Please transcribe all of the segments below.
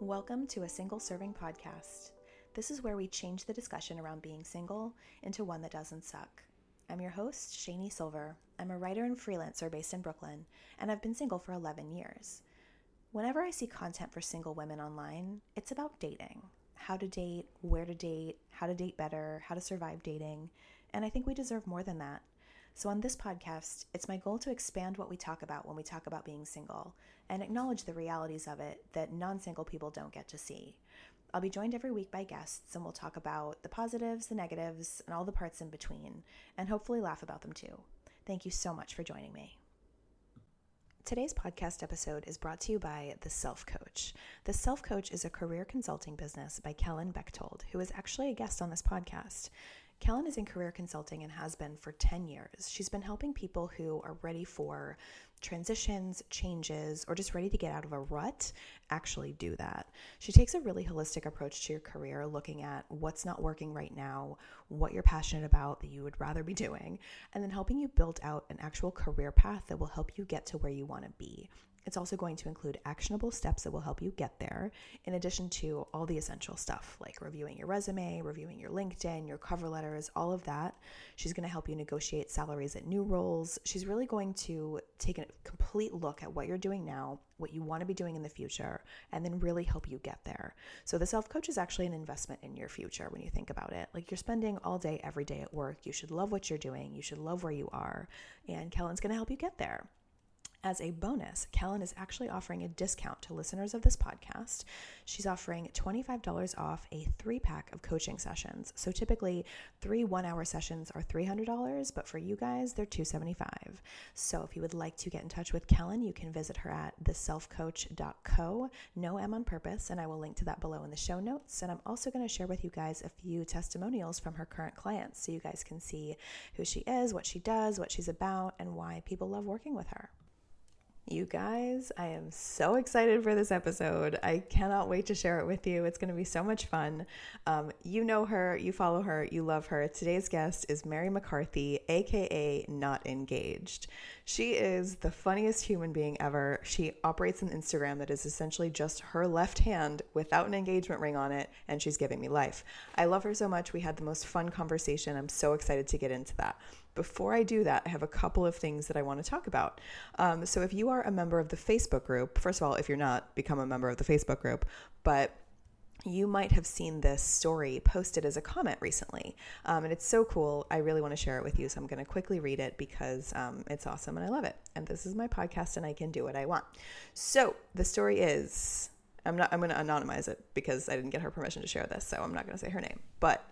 Welcome to a single serving podcast. This is where we change the discussion around being single into one that doesn't suck. I'm your host, Shani Silver. I'm a writer and freelancer based in Brooklyn, and I've been single for 11 years. Whenever I see content for single women online, it's about dating how to date, where to date, how to date better, how to survive dating, and I think we deserve more than that. So, on this podcast, it's my goal to expand what we talk about when we talk about being single and acknowledge the realities of it that non single people don't get to see. I'll be joined every week by guests, and we'll talk about the positives, the negatives, and all the parts in between, and hopefully laugh about them too. Thank you so much for joining me. Today's podcast episode is brought to you by The Self Coach. The Self Coach is a career consulting business by Kellyn Bechtold, who is actually a guest on this podcast. Kellyn is in career consulting and has been for 10 years. She's been helping people who are ready for transitions, changes, or just ready to get out of a rut actually do that. She takes a really holistic approach to your career, looking at what's not working right now, what you're passionate about that you would rather be doing, and then helping you build out an actual career path that will help you get to where you want to be. It's also going to include actionable steps that will help you get there, in addition to all the essential stuff like reviewing your resume, reviewing your LinkedIn, your cover letters, all of that. She's going to help you negotiate salaries at new roles. She's really going to take a complete look at what you're doing now, what you want to be doing in the future, and then really help you get there. So, the self coach is actually an investment in your future when you think about it. Like you're spending all day, every day at work. You should love what you're doing, you should love where you are, and Kellyn's going to help you get there. As a bonus, Kellyn is actually offering a discount to listeners of this podcast. She's offering $25 off a three pack of coaching sessions. So typically, three one hour sessions are $300, but for you guys, they're 275. So if you would like to get in touch with Kellyn, you can visit her at theselfcoach.co, no M on purpose, and I will link to that below in the show notes. And I'm also going to share with you guys a few testimonials from her current clients so you guys can see who she is, what she does, what she's about, and why people love working with her. You guys, I am so excited for this episode. I cannot wait to share it with you. It's going to be so much fun. Um, you know her, you follow her, you love her. Today's guest is Mary McCarthy, aka Not Engaged. She is the funniest human being ever. She operates an Instagram that is essentially just her left hand without an engagement ring on it, and she's giving me life. I love her so much. We had the most fun conversation. I'm so excited to get into that. Before I do that, I have a couple of things that I want to talk about. Um, so, if you are a member of the Facebook group, first of all, if you're not, become a member of the Facebook group. But you might have seen this story posted as a comment recently. Um, and it's so cool. I really want to share it with you. So I'm going to quickly read it because um, it's awesome and I love it. And this is my podcast and I can do what I want. So the story is I'm not, I'm going to anonymize it because I didn't get her permission to share this. So I'm not going to say her name. But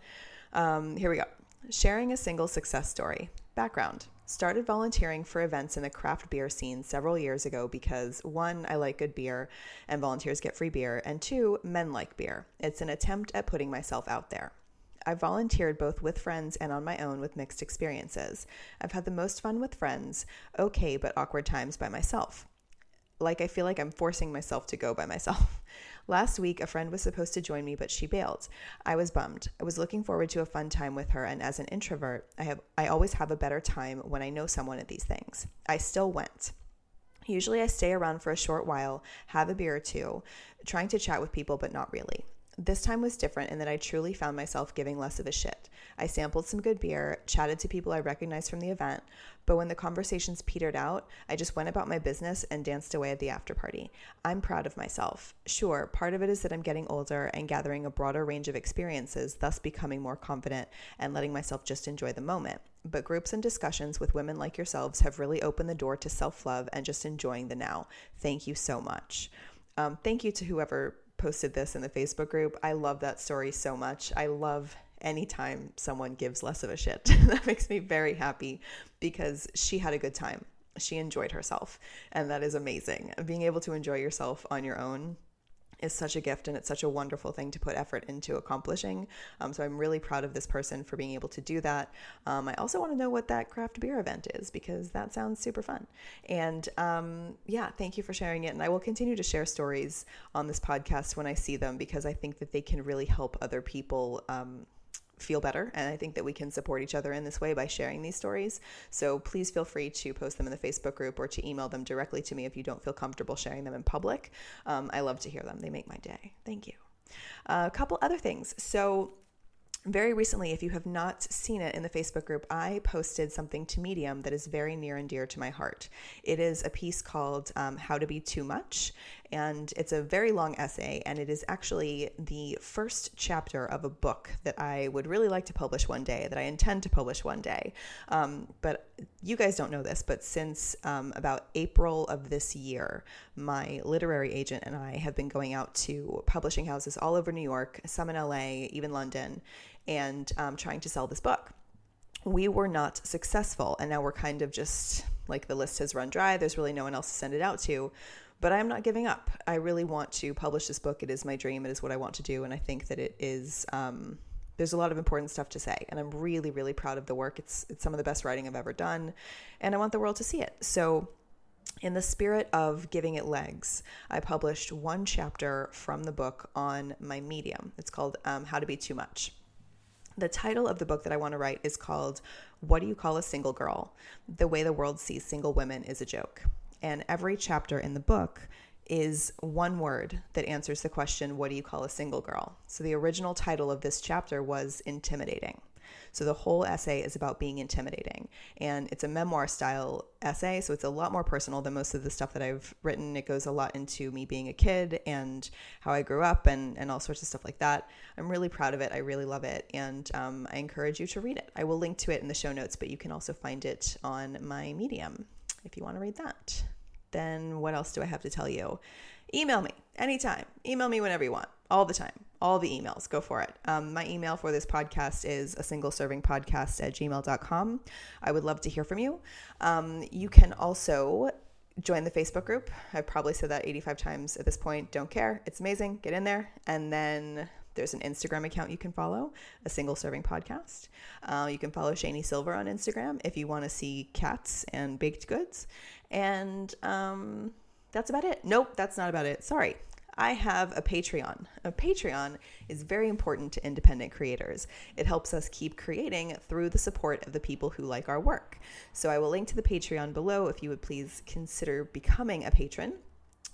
um, here we go. Sharing a single success story. Background started volunteering for events in the craft beer scene several years ago because one, I like good beer and volunteers get free beer, and two, men like beer. It's an attempt at putting myself out there. I've volunteered both with friends and on my own with mixed experiences. I've had the most fun with friends, okay, but awkward times by myself. Like I feel like I'm forcing myself to go by myself. Last week, a friend was supposed to join me, but she bailed. I was bummed. I was looking forward to a fun time with her, and as an introvert, I have I always have a better time when I know someone at these things. I still went. Usually, I stay around for a short while, have a beer or two, trying to chat with people, but not really. This time was different in that I truly found myself giving less of a shit. I sampled some good beer, chatted to people I recognized from the event, but when the conversations petered out, I just went about my business and danced away at the after party. I'm proud of myself. Sure, part of it is that I'm getting older and gathering a broader range of experiences, thus becoming more confident and letting myself just enjoy the moment. But groups and discussions with women like yourselves have really opened the door to self love and just enjoying the now. Thank you so much. Um, thank you to whoever posted this in the Facebook group. I love that story so much. I love anytime someone gives less of a shit. that makes me very happy because she had a good time. She enjoyed herself, and that is amazing. Being able to enjoy yourself on your own is such a gift and it's such a wonderful thing to put effort into accomplishing. Um, so I'm really proud of this person for being able to do that. Um, I also want to know what that craft beer event is because that sounds super fun. And um, yeah, thank you for sharing it. And I will continue to share stories on this podcast when I see them because I think that they can really help other people um, feel better. And I think that we can support each other in this way by sharing these stories. So please feel free to post them in the Facebook group or to email them directly to me if you don't feel comfortable sharing them in public. Um, I love to hear them, they make my day. Thank you. Uh, a couple other things. So, very recently, if you have not seen it in the Facebook group, I posted something to Medium that is very near and dear to my heart. It is a piece called um, How to Be Too Much, and it's a very long essay, and it is actually the first chapter of a book that I would really like to publish one day, that I intend to publish one day. Um, but you guys don't know this, but since um, about April of this year, my literary agent and I have been going out to publishing houses all over New York, some in LA, even London and um, trying to sell this book. We were not successful, and now we're kind of just like the list has run dry. There's really no one else to send it out to. But I'm not giving up. I really want to publish this book. It is my dream. It is what I want to do. And I think that it is. Um, there's a lot of important stuff to say and i'm really really proud of the work it's it's some of the best writing i've ever done and i want the world to see it so in the spirit of giving it legs, I published one chapter from the book on my Medium. It's called um, How to Be Too Much. The title of the book that I want to write is called What Do You Call a Single Girl? The Way the World Sees Single Women is a Joke. And every chapter in the book is one word that answers the question, What do you call a single girl? So the original title of this chapter was Intimidating. So the whole essay is about being intimidating. And it's a memoir style essay. So it's a lot more personal than most of the stuff that I've written. It goes a lot into me being a kid and how I grew up and, and all sorts of stuff like that. I'm really proud of it. I really love it. And um, I encourage you to read it. I will link to it in the show notes, but you can also find it on my Medium if you want to read that. Then what else do I have to tell you? Email me anytime. Email me whenever you want, all the time all the emails. Go for it. Um, my email for this podcast is a single serving podcast at gmail.com. I would love to hear from you. Um, you can also join the Facebook group. I've probably said that 85 times at this point. Don't care. It's amazing. Get in there. And then there's an Instagram account you can follow, a single serving podcast. Uh, you can follow Shani Silver on Instagram if you want to see cats and baked goods. And um, that's about it. Nope, that's not about it. Sorry. I have a Patreon. A Patreon is very important to independent creators. It helps us keep creating through the support of the people who like our work. So I will link to the Patreon below if you would please consider becoming a patron.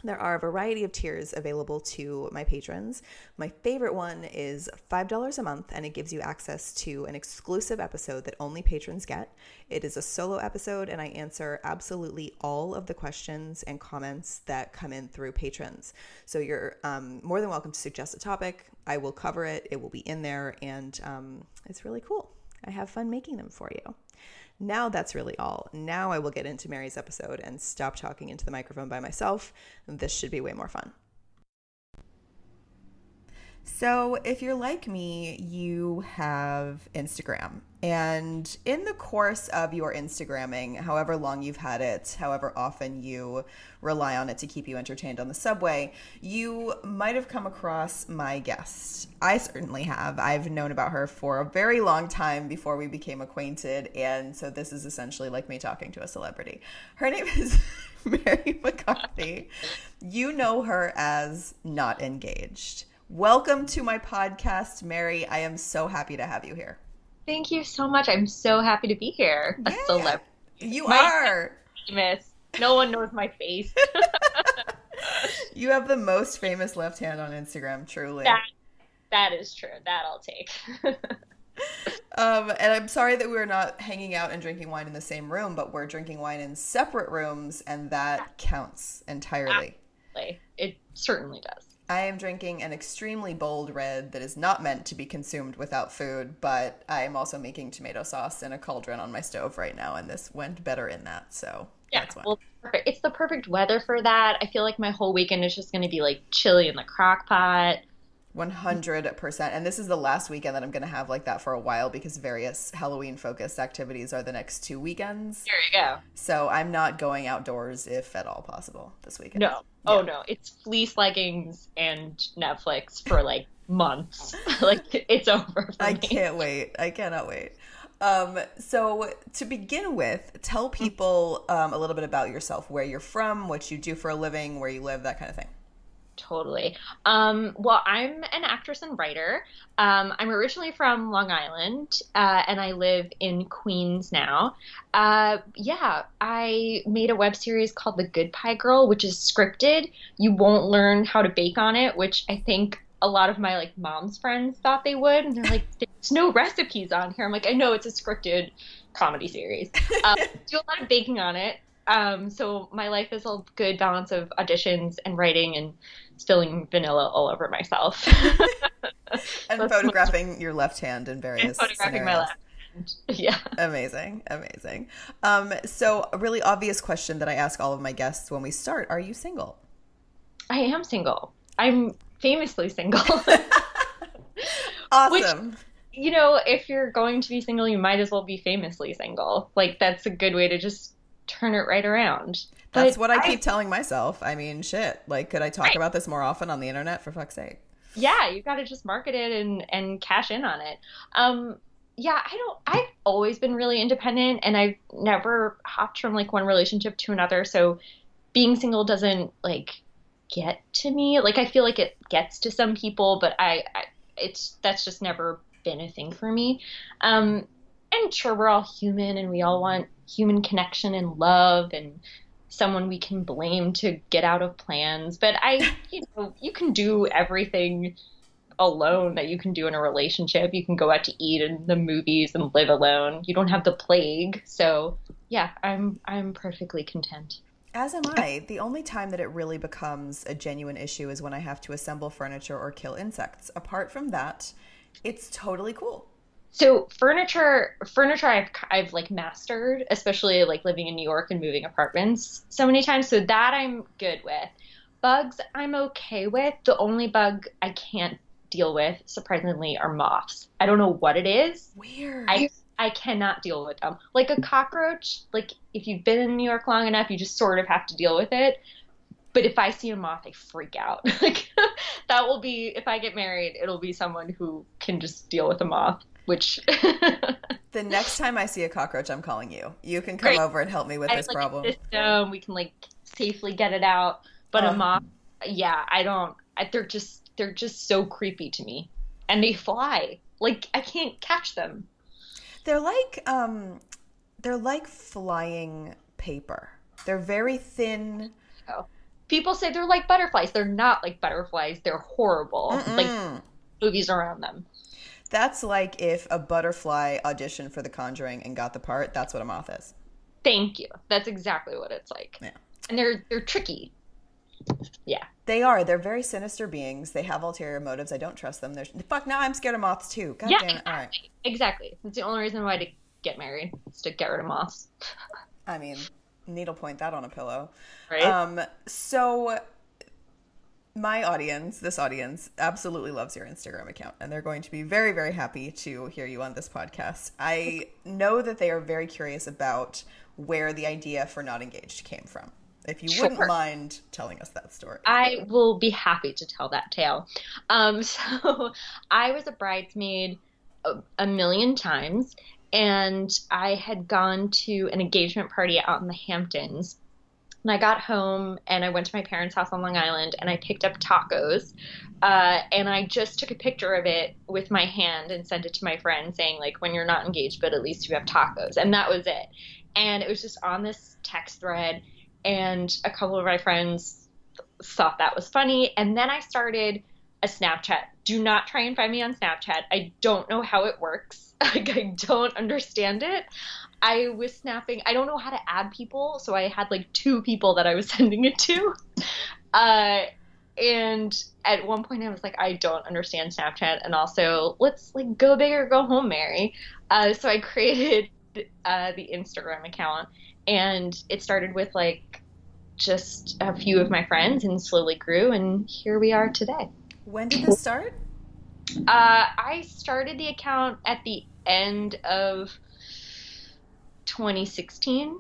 There are a variety of tiers available to my patrons. My favorite one is $5 a month, and it gives you access to an exclusive episode that only patrons get. It is a solo episode, and I answer absolutely all of the questions and comments that come in through patrons. So you're um, more than welcome to suggest a topic. I will cover it, it will be in there, and um, it's really cool. I have fun making them for you. Now that's really all. Now I will get into Mary's episode and stop talking into the microphone by myself. This should be way more fun. So, if you're like me, you have Instagram. And in the course of your Instagramming, however long you've had it, however often you rely on it to keep you entertained on the subway, you might have come across my guest. I certainly have. I've known about her for a very long time before we became acquainted. And so this is essentially like me talking to a celebrity. Her name is Mary McCarthy. You know her as Not Engaged. Welcome to my podcast, Mary. I am so happy to have you here. Thank you so much. I'm so happy to be here. A yeah, celebrity. You my are. Famous. No one knows my face. you have the most famous left hand on Instagram, truly. That, that is true. That I'll take. um, and I'm sorry that we're not hanging out and drinking wine in the same room, but we're drinking wine in separate rooms, and that counts entirely. Absolutely. It certainly does. I am drinking an extremely bold red that is not meant to be consumed without food, but I am also making tomato sauce in a cauldron on my stove right now, and this went better in that. So yeah, well. It's the perfect weather for that. I feel like my whole weekend is just going to be like chili in the crock pot. 100%. And this is the last weekend that I'm going to have like that for a while because various Halloween focused activities are the next two weekends. There you go. So I'm not going outdoors if at all possible this weekend. No. Oh, no. It's fleece leggings and Netflix for like months. like it's over. I me. can't wait. I cannot wait. Um, so to begin with, tell people um, a little bit about yourself, where you're from, what you do for a living, where you live, that kind of thing. Totally. Um, well, I'm an actress and writer. Um, I'm originally from Long Island, uh, and I live in Queens now. Uh, yeah, I made a web series called The Good Pie Girl, which is scripted. You won't learn how to bake on it, which I think a lot of my like mom's friends thought they would, and they're like, "There's no recipes on here." I'm like, "I know it's a scripted comedy series." Um, do a lot of baking on it. Um, so my life is a good balance of auditions and writing and spilling vanilla all over myself. and photographing your left hand in various and photographing scenarios. my left. Yeah. Amazing. Amazing. Um, so a really obvious question that I ask all of my guests when we start, are you single? I am single. I'm famously single. awesome. Which, you know, if you're going to be single, you might as well be famously single. Like that's a good way to just turn it right around. That's what I, I, keep telling myself. I mean, shit. Like, could I talk right. about this more often on the internet? For fuck's sake. Yeah, you got to just market it and and cash in on it. Um, yeah, I don't. I've always been really independent, and I've never hopped from like one relationship to another. So, being single doesn't like get to me. Like, I feel like it gets to some people, but I, I it's that's just never been a thing for me. Um, and sure, we're all human, and we all want human connection and love and someone we can blame to get out of plans. But I, you know, you can do everything alone that you can do in a relationship. You can go out to eat in the movies and live alone. You don't have the plague. So, yeah, I'm I'm perfectly content. As am I. The only time that it really becomes a genuine issue is when I have to assemble furniture or kill insects. Apart from that, it's totally cool. So furniture, furniture, I've I've like mastered, especially like living in New York and moving apartments so many times. So that I'm good with. Bugs, I'm okay with. The only bug I can't deal with, surprisingly, are moths. I don't know what it is. Weird. I I cannot deal with them. Like a cockroach, like if you've been in New York long enough, you just sort of have to deal with it. But if I see a moth, I freak out. like that will be if I get married, it'll be someone who can just deal with a moth which the next time I see a cockroach, I'm calling you. You can come Great. over and help me with I this like problem. System, we can like safely get it out. But uh, a moth, yeah, I don't. I, they're just they're just so creepy to me, and they fly. Like I can't catch them. They're like um, they're like flying paper. They're very thin. Oh. People say they're like butterflies. They're not like butterflies. They're horrible. Mm-mm. Like movies around them. That's like if a butterfly auditioned for The Conjuring and got the part. That's what a moth is. Thank you. That's exactly what it's like. Yeah. And they're they're tricky. Yeah. They are. They're very sinister beings. They have ulterior motives. I don't trust them. They're fuck. Now I'm scared of moths too. God yeah, damn it. All right. Exactly. That's the only reason why to get married is to get rid of moths. I mean, needle point that on a pillow. Right. Um. So my audience, this audience, absolutely loves your Instagram account, and they're going to be very, very happy to hear you on this podcast. I know that they are very curious about where the idea for Not Engaged came from. If you sure. wouldn't mind telling us that story, I will be happy to tell that tale. Um, so, I was a bridesmaid a, a million times, and I had gone to an engagement party out in the Hamptons and I got home and I went to my parents' house on Long Island and I picked up tacos. Uh, and I just took a picture of it with my hand and sent it to my friend saying, like, when you're not engaged, but at least you have tacos. And that was it. And it was just on this text thread. And a couple of my friends thought that was funny. And then I started a Snapchat. Do not try and find me on Snapchat. I don't know how it works. like I don't understand it. I was snapping. I don't know how to add people, so I had like two people that I was sending it to. Uh, and at one point, I was like, I don't understand Snapchat, and also let's like go big or go home, Mary. Uh, so I created uh, the Instagram account, and it started with like just a few of my friends, and slowly grew, and here we are today. When did this start? Uh, I started the account at the end of 2016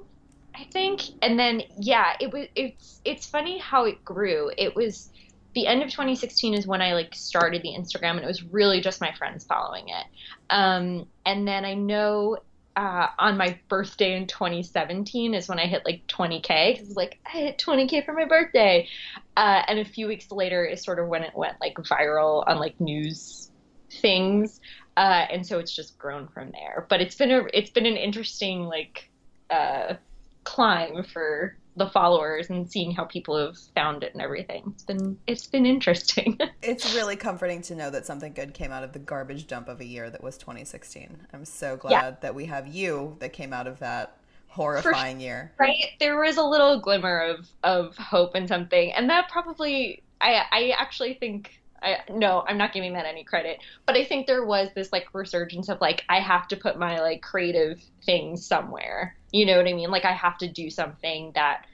I think. And then yeah, it was it's it's funny how it grew. It was the end of 2016 is when I like started the Instagram and it was really just my friends following it. Um, and then I know uh, on my birthday in 2017 is when I hit like 20k. It was like I hit 20k for my birthday, uh, and a few weeks later is sort of when it went like viral on like news things, uh, and so it's just grown from there. But it's been a it's been an interesting like uh, climb for the followers and seeing how people have found it and everything. It's been it's been interesting. it's really comforting to know that something good came out of the garbage dump of a year that was 2016. I'm so glad yeah. that we have you that came out of that horrifying year. Right? There was a little glimmer of of hope and something. And that probably I I actually think I no, I'm not giving that any credit, but I think there was this like resurgence of like I have to put my like creative things somewhere. You know what I mean? Like I have to do something that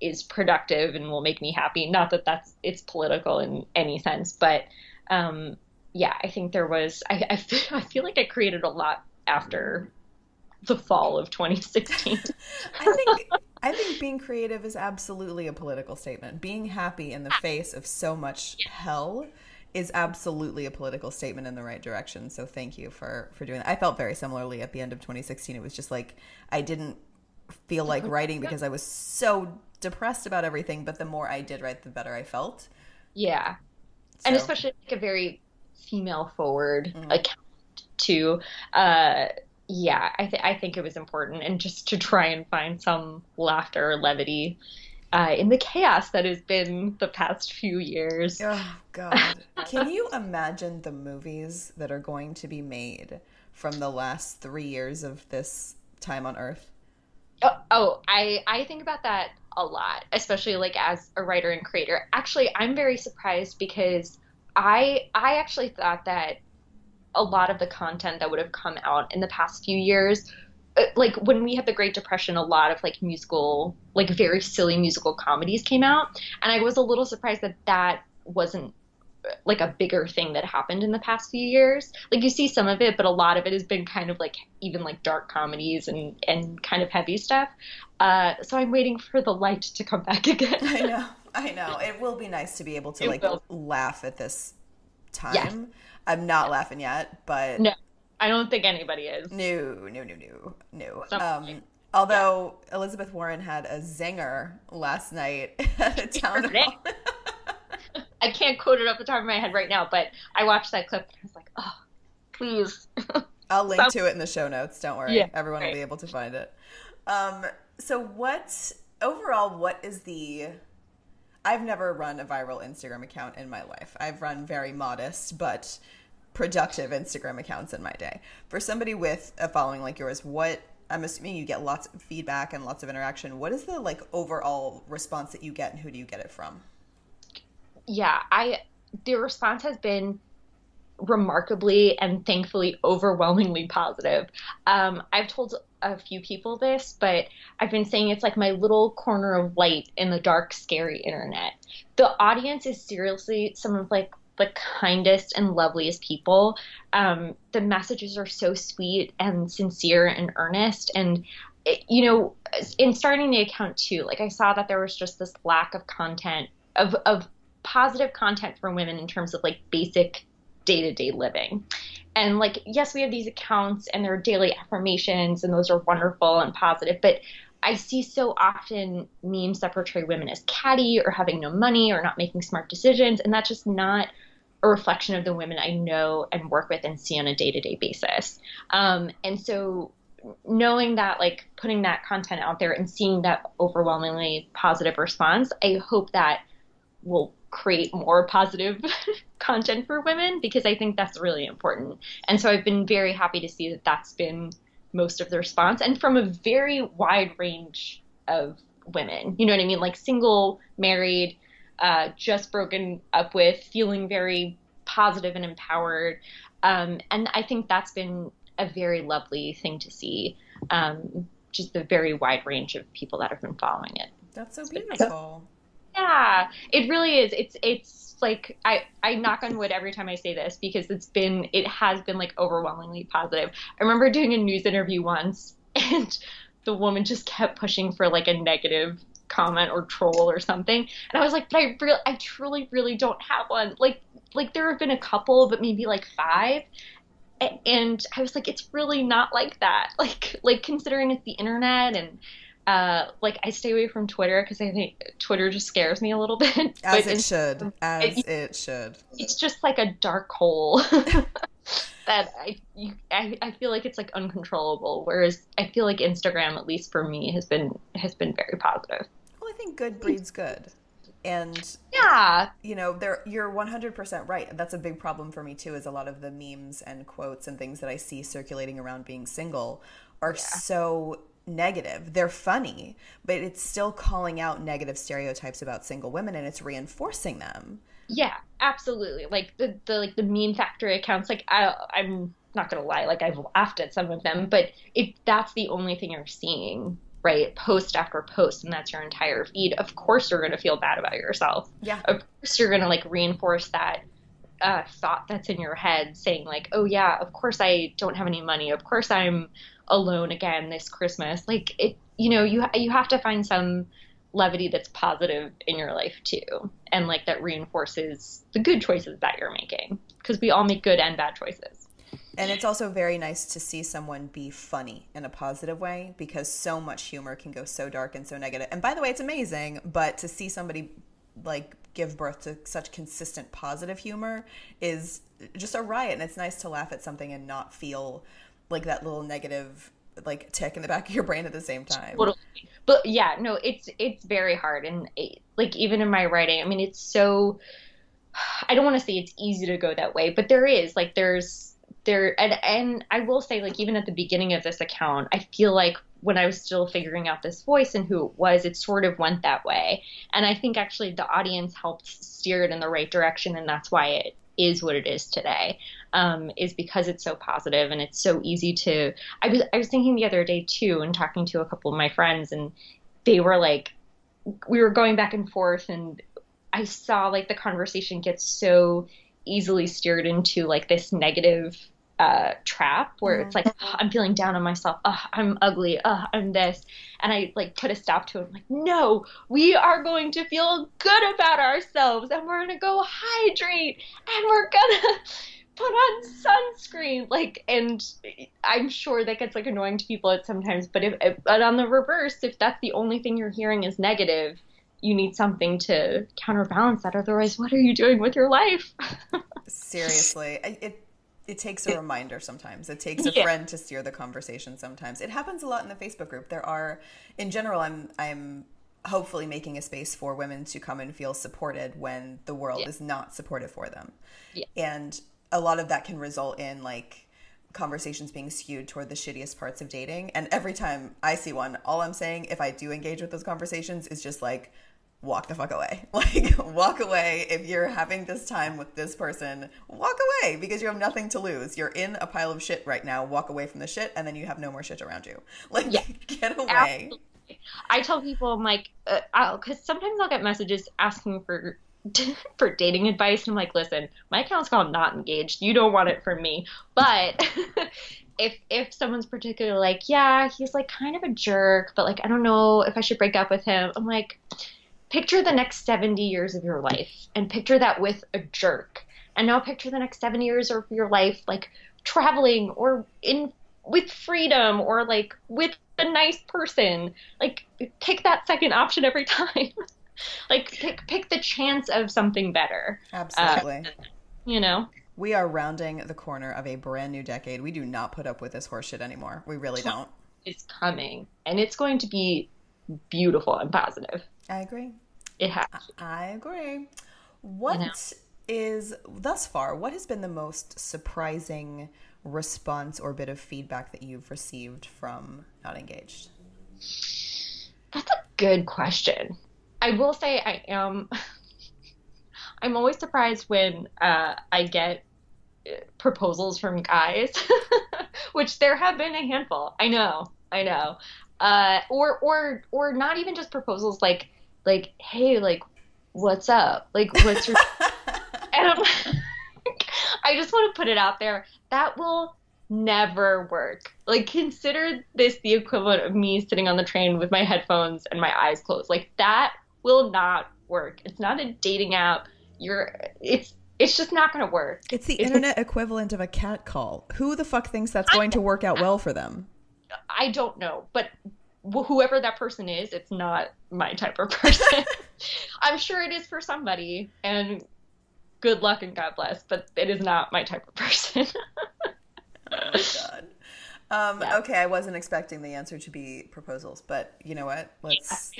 is productive and will make me happy. Not that that's it's political in any sense, but um, yeah, I think there was. I I feel, I feel like I created a lot after the fall of 2016. I think I think being creative is absolutely a political statement. Being happy in the face of so much yeah. hell is absolutely a political statement in the right direction. So thank you for for doing that. I felt very similarly at the end of 2016. It was just like I didn't feel like writing because I was so depressed about everything, but the more I did write the better I felt. Yeah. So. And especially like a very female forward mm-hmm. account too. Uh yeah, I th- I think it was important and just to try and find some laughter or levity uh, in the chaos that has been the past few years. Oh God! Can you imagine the movies that are going to be made from the last three years of this time on Earth? Oh, oh, I I think about that a lot, especially like as a writer and creator. Actually, I'm very surprised because I I actually thought that a lot of the content that would have come out in the past few years like when we had the Great Depression, a lot of like musical, like very silly musical comedies came out, and I was a little surprised that that wasn't uh, like a bigger thing that happened in the past few years. Like you see some of it, but a lot of it has been kind of like even like dark comedies and and kind of heavy stuff. Uh, so I'm waiting for the light to come back again. I know, I know. It will be nice to be able to it like will. laugh at this time. Yes. I'm not laughing yet, but no. I don't think anybody is. No, no, no, no, no. Um, although yeah. Elizabeth Warren had a zinger last night at a town hall. I can't quote it off the top of my head right now, but I watched that clip and I was like, oh, please. I'll link to it in the show notes. Don't worry. Yeah, Everyone right. will be able to find it. Um, so, what overall, what is the. I've never run a viral Instagram account in my life. I've run very modest, but productive Instagram accounts in my day. For somebody with a following like yours, what I'm assuming you get lots of feedback and lots of interaction. What is the like overall response that you get and who do you get it from? Yeah, I the response has been remarkably and thankfully overwhelmingly positive. Um, I've told a few people this, but I've been saying it's like my little corner of light in the dark, scary internet. The audience is seriously some of like the kindest and loveliest people. Um, the messages are so sweet and sincere and earnest. And, it, you know, in starting the account too, like I saw that there was just this lack of content, of, of positive content for women in terms of like basic day to day living. And like, yes, we have these accounts and they're daily affirmations, and those are wonderful and positive, but I see so often memes that portray women as catty or having no money or not making smart decisions, and that's just not a reflection of the women I know and work with and see on a day to day basis. Um, and so knowing that, like putting that content out there and seeing that overwhelmingly positive response, I hope that will create more positive content for women because I think that's really important. And so I've been very happy to see that that's been most of the response and from a very wide range of women. You know what I mean? Like single, married, uh, just broken up with, feeling very positive and empowered. Um, and I think that's been a very lovely thing to see. Um, just the very wide range of people that have been following it. That's so beautiful. Yeah, it really is. It's it's like I I knock on wood every time I say this because it's been it has been like overwhelmingly positive. I remember doing a news interview once and the woman just kept pushing for like a negative comment or troll or something. And I was like, but I really, I truly, really don't have one. Like, like there have been a couple, but maybe like five. and I was like, it's really not like that. Like, like considering it's the internet and uh, like I stay away from Twitter because I think Twitter just scares me a little bit. As it should. As it, it, should. It's just like a dark hole that I, you, I I feel like it's like uncontrollable. Whereas I feel like Instagram, at least for me, has been has been very positive. Well, I think good hmm. breeds good and yeah you know there you're 100% right that's a big problem for me too is a lot of the memes and quotes and things that i see circulating around being single are yeah. so negative they're funny but it's still calling out negative stereotypes about single women and it's reinforcing them yeah absolutely like the, the like the meme factory accounts like I, i'm not gonna lie like i've laughed at some of them but if that's the only thing you're seeing right? Post after post, and that's your entire feed. Of course, you're going to feel bad about yourself. Yeah. Of course, you're going to like reinforce that uh, thought that's in your head, saying like, "Oh yeah, of course I don't have any money. Of course I'm alone again this Christmas." Like it, you know, you you have to find some levity that's positive in your life too, and like that reinforces the good choices that you're making because we all make good and bad choices. And it's also very nice to see someone be funny in a positive way because so much humor can go so dark and so negative. And by the way, it's amazing, but to see somebody like give birth to such consistent positive humor is just a riot and it's nice to laugh at something and not feel like that little negative like tick in the back of your brain at the same time. Totally. But yeah, no, it's it's very hard and it, like even in my writing, I mean it's so I don't want to say it's easy to go that way, but there is like there's there and and I will say like even at the beginning of this account, I feel like when I was still figuring out this voice and who it was, it sort of went that way. And I think actually the audience helped steer it in the right direction, and that's why it is what it is today. Um, is because it's so positive and it's so easy to. I was I was thinking the other day too, and talking to a couple of my friends, and they were like, we were going back and forth, and I saw like the conversation get so easily steered into like this negative uh, trap where it's like oh, I'm feeling down on myself. Oh, I'm ugly. Oh, I'm this, and I like put a stop to it. I'm like, no, we are going to feel good about ourselves, and we're gonna go hydrate, and we're gonna put on sunscreen. Like, and I'm sure that gets like annoying to people at sometimes. But if, if but on the reverse, if that's the only thing you're hearing is negative, you need something to counterbalance that. Otherwise, what are you doing with your life? Seriously, it it takes a reminder sometimes. It takes a yeah. friend to steer the conversation sometimes. It happens a lot in the Facebook group. There are in general I'm I'm hopefully making a space for women to come and feel supported when the world yeah. is not supportive for them. Yeah. And a lot of that can result in like conversations being skewed toward the shittiest parts of dating. And every time I see one, all I'm saying if I do engage with those conversations is just like walk the fuck away. Like, walk away. If you're having this time with this person, walk away because you have nothing to lose. You're in a pile of shit right now. Walk away from the shit, and then you have no more shit around you. Like, yeah. get away. Absolutely. I tell people, I'm like, because uh, sometimes I'll get messages asking for for dating advice, and I'm like, listen, my account's called not engaged. You don't want it from me, but. if if someone's particularly like, yeah, he's like kind of a jerk, but like I don't know if I should break up with him. I'm like, picture the next 70 years of your life and picture that with a jerk. And now picture the next seven years of your life like traveling or in with freedom or like with a nice person. Like pick that second option every time. like pick pick the chance of something better. Absolutely. Uh, you know. We are rounding the corner of a brand new decade. We do not put up with this horseshit anymore. We really don't. It's coming, and it's going to be beautiful and positive. I agree. It has. I agree. What is thus far? What has been the most surprising response or bit of feedback that you've received from Not Engaged? That's a good question. I will say I am. I'm always surprised when uh, I get uh, proposals from guys, which there have been a handful. I know, I know. Uh, or or or not even just proposals like like, hey, like, what's up? Like, what's your. and I'm like, I just want to put it out there. That will never work. Like, consider this the equivalent of me sitting on the train with my headphones and my eyes closed. Like, that will not work. It's not a dating app. You're, it's, it's just not going to work. It's the it's, internet equivalent of a cat call. Who the fuck thinks that's going to work out well for them? I don't know, but whoever that person is, it's not my type of person. I'm sure it is for somebody, and good luck and God bless, but it is not my type of person. oh God. Um, yeah. Okay, I wasn't expecting the answer to be proposals, but you know what? Let's.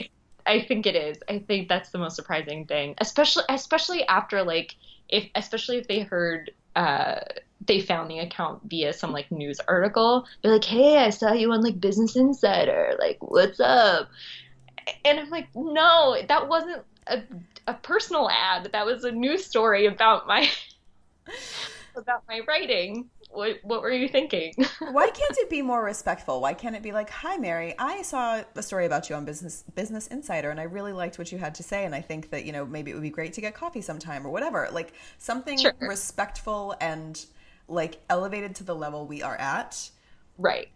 I think it is. I think that's the most surprising thing, especially especially after like if especially if they heard uh, they found the account via some like news article. They're like, "Hey, I saw you on like Business Insider. Like, what's up?" And I'm like, "No, that wasn't a a personal ad. That was a news story about my about my writing." What, what were you thinking? Why can't it be more respectful? Why can't it be like, "Hi, Mary, I saw a story about you on Business Business Insider, and I really liked what you had to say, and I think that you know maybe it would be great to get coffee sometime or whatever." Like something sure. respectful and like elevated to the level we are at. Right.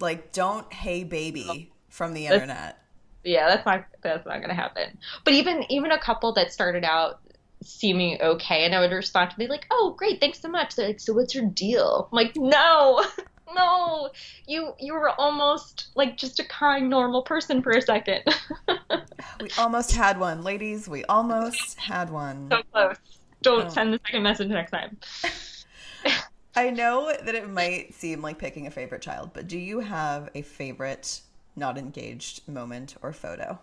Like, don't "Hey, baby" from the internet. yeah, that's not that's not gonna happen. But even even a couple that started out seeming okay and I would respond to be like, Oh, great, thanks so much. They're like, So what's your deal? I'm like, No, no. You you were almost like just a kind, normal person for a second. we almost had one. Ladies, we almost had one. So close. Don't oh. send the second message next time. I know that it might seem like picking a favorite child, but do you have a favorite not engaged moment or photo?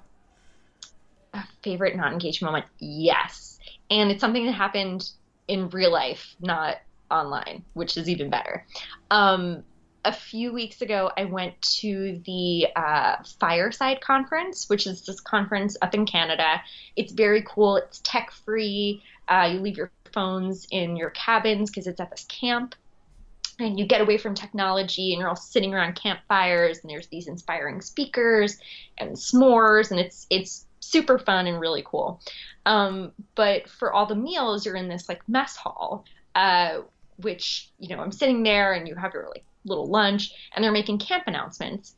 A favorite not engaged moment? Yes and it's something that happened in real life, not online, which is even better. Um, a few weeks ago, I went to the uh, Fireside Conference, which is this conference up in Canada. It's very cool. It's tech free. Uh, you leave your phones in your cabins because it's at this camp. And you get away from technology, and you're all sitting around campfires, and there's these inspiring speakers and s'mores, and it's it's super fun and really cool. Um, but for all the meals, you're in this like mess hall, uh, which you know I'm sitting there and you have your like little lunch, and they're making camp announcements,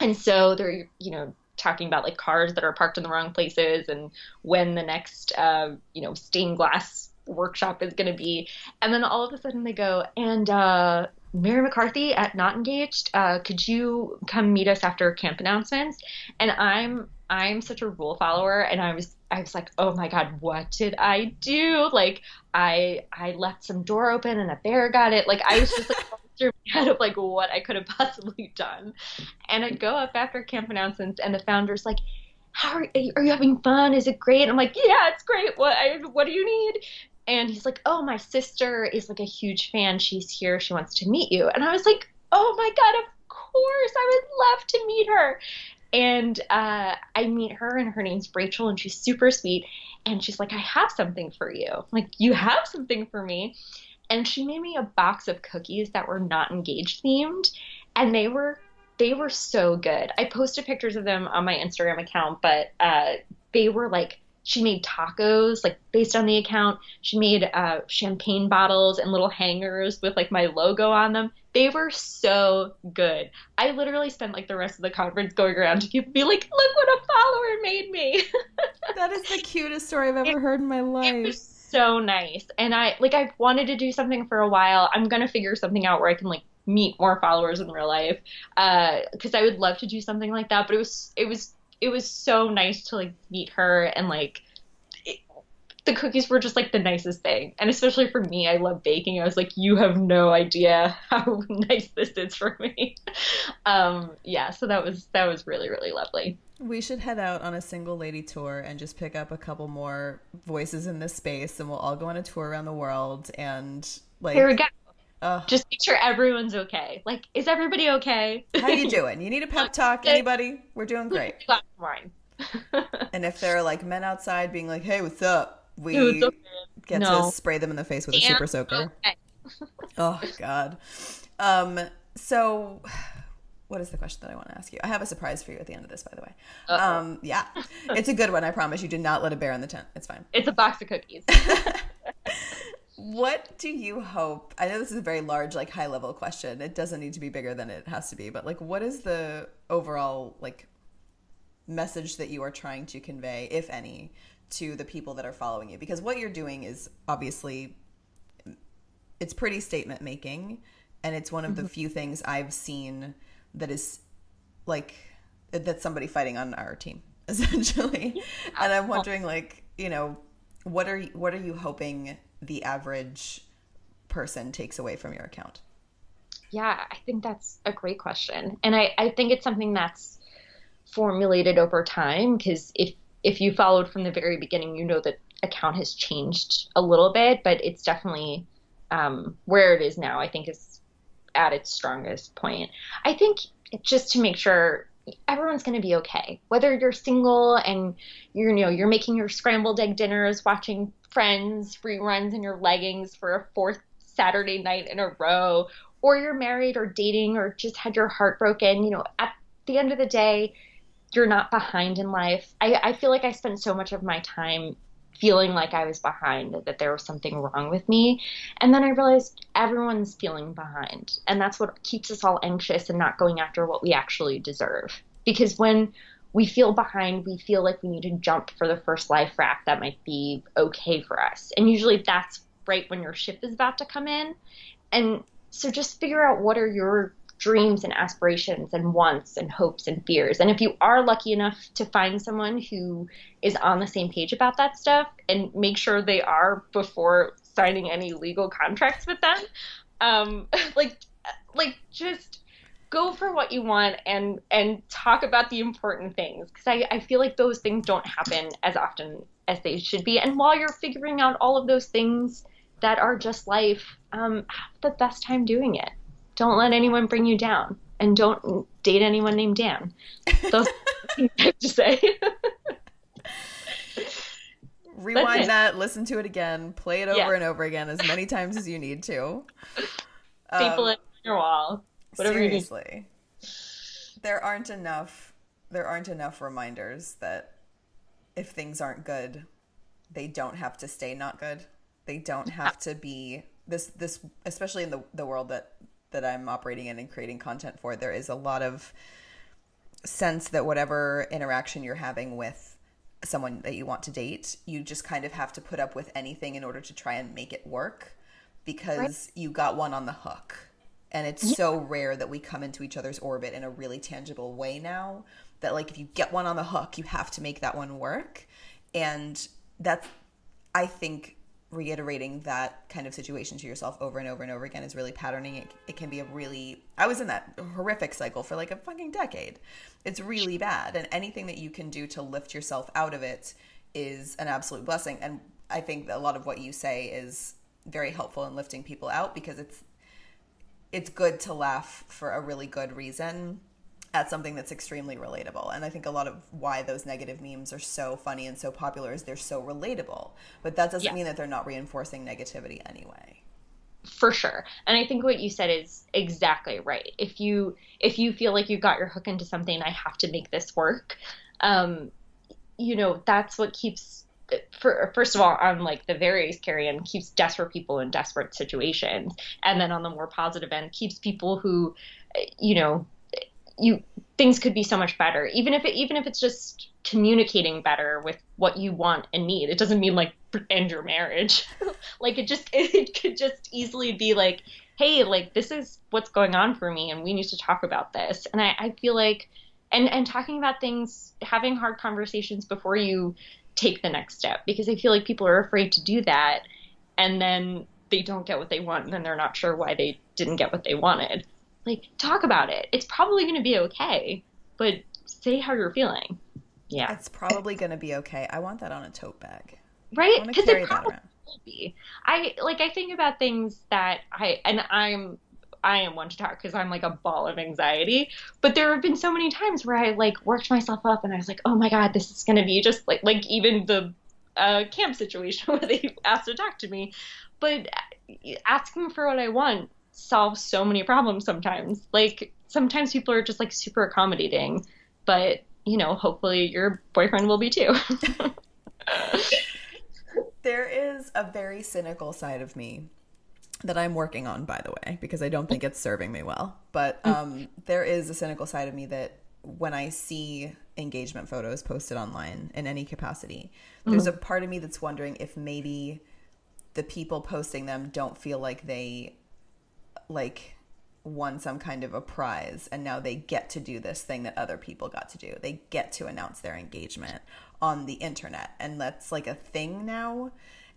and so they're you know talking about like cars that are parked in the wrong places and when the next uh, you know stained glass workshop is going to be, and then all of a sudden they go and. Uh, Mary McCarthy at Not Engaged, uh, could you come meet us after camp announcements? And I'm I'm such a rule follower and I was I was like, "Oh my god, what did I do?" Like I I left some door open and a bear got it. Like I was just like through my head of like what I could have possibly done. And I'd go up after camp announcements and the founder's like, "How are you, are you having fun? Is it great?" I'm like, "Yeah, it's great. What I, what do you need?" And he's like, "Oh, my sister is like a huge fan. She's here. She wants to meet you." And I was like, "Oh my god, of course. I would love to meet her." And uh, I meet her, and her name's Rachel, and she's super sweet. And she's like, I have something for you. Like, you have something for me. And she made me a box of cookies that were not engaged themed, and they were they were so good. I posted pictures of them on my Instagram account, but uh, they were like she made tacos like based on the account. She made uh, champagne bottles and little hangers with like my logo on them. They were so good. I literally spent like the rest of the conference going around to people be like, "Look what a follower made me." that is the cutest story I've ever it, heard in my life. It was so nice, and I like I've wanted to do something for a while. I'm gonna figure something out where I can like meet more followers in real life because uh, I would love to do something like that. But it was it was it was so nice to like meet her and like it, the cookies were just like the nicest thing. And especially for me i love baking. I was like you have no idea how nice this is for me. Um yeah so that was that was really really lovely. We should head out on a single lady tour and just pick up a couple more voices in this space and we'll all go on a tour around the world and like here we go uh, just make sure everyone's okay. Like, is everybody okay? How you doing? You need a pep talk? Anybody? We're doing great. Wine. and if there are like men outside being like, "Hey, what's up?" We okay. get no. to spray them in the face with a super soaker. Okay. oh God. Um. So, what is the question that I want to ask you? I have a surprise for you at the end of this, by the way. Uh-oh. Um. Yeah, it's a good one. I promise. You did not let a bear in the tent. It's fine. It's a box of cookies. What do you hope? I know this is a very large, like high level question. It doesn't need to be bigger than it has to be, but like, what is the overall like message that you are trying to convey, if any, to the people that are following you? Because what you're doing is obviously it's pretty statement making and it's one of mm-hmm. the few things I've seen that is like that's somebody fighting on our team essentially. And I'm wondering like, you know, what are you, what are you hoping the average person takes away from your account? Yeah, I think that's a great question. And I, I think it's something that's formulated over time because if if you followed from the very beginning, you know that account has changed a little bit, but it's definitely um, where it is now. I think is at its strongest point. I think just to make sure everyone's going to be okay, whether you're single and you're you know you're making your scrambled egg dinners, watching Friends reruns in your leggings for a fourth Saturday night in a row, or you're married or dating or just had your heart broken. You know, at the end of the day, you're not behind in life. I, I feel like I spent so much of my time feeling like I was behind, that there was something wrong with me. And then I realized everyone's feeling behind. And that's what keeps us all anxious and not going after what we actually deserve. Because when we feel behind, we feel like we need to jump for the first life raft that might be okay for us. And usually that's right when your ship is about to come in. And so just figure out what are your dreams and aspirations and wants and hopes and fears. And if you are lucky enough to find someone who is on the same page about that stuff and make sure they are before signing any legal contracts with them, um, like like just go for what you want and and talk about the important things because I, I feel like those things don't happen as often as they should be. And while you're figuring out all of those things that are just life, um, have the best time doing it. Don't let anyone bring you down, and don't date anyone named Dan. Those things I have to say. Rewind that, listen to it again, play it over yeah. and over again as many times as you need to. People um, on your wall. Whatever seriously, there aren't enough. There aren't enough reminders that if things aren't good, they don't have to stay not good. They don't have to be this this especially in the the world that that I'm operating in and creating content for. There is a lot of sense that whatever interaction you're having with someone that you want to date, you just kind of have to put up with anything in order to try and make it work because right. you got one on the hook. And it's yeah. so rare that we come into each other's orbit in a really tangible way now that like if you get one on the hook, you have to make that one work. And that's I think reiterating that kind of situation to yourself over and over and over again is really patterning. It, it can be a really, I was in that horrific cycle for like a fucking decade. It's really bad. And anything that you can do to lift yourself out of it is an absolute blessing. And I think a lot of what you say is very helpful in lifting people out because it's, it's good to laugh for a really good reason at something that's extremely relatable. And I think a lot of why those negative memes are so funny and so popular is they're so relatable. But that doesn't yeah. mean that they're not reinforcing negativity anyway. For sure. And I think what you said is exactly right. If you if you feel like you got your hook into something, I have to make this work. Um, you know, that's what keeps for, first of all, on like the various carry end, keeps desperate people in desperate situations, and then on the more positive end, keeps people who, you know, you things could be so much better. Even if it even if it's just communicating better with what you want and need. It doesn't mean like end your marriage. Like it just it could just easily be like hey like this is what's going on for me and we need to talk about this. And i, I feel like and and talking about things having hard conversations before you take the next step because i feel like people are afraid to do that and then they don't get what they want and then they're not sure why they didn't get what they wanted like talk about it. It's probably going to be okay, but say how you're feeling. Yeah. It's probably going to be okay. I want that on a tote bag. Right? Because it probably will be. I like I think about things that I and I'm I am one to talk because I'm like a ball of anxiety. But there have been so many times where I like worked myself up and I was like, oh my god, this is gonna be just like like even the uh, camp situation where they asked to talk to me. But asking for what I want solves so many problems sometimes. Like sometimes people are just like super accommodating, but you know, hopefully your boyfriend will be too. there is a very cynical side of me that I'm working on, by the way, because I don't think it's serving me well. But um, there is a cynical side of me that when I see engagement photos posted online in any capacity, there's mm-hmm. a part of me that's wondering if maybe the people posting them don't feel like they like won some kind of a prize and now they get to do this thing that other people got to do. They get to announce their engagement on the internet and that's like a thing now.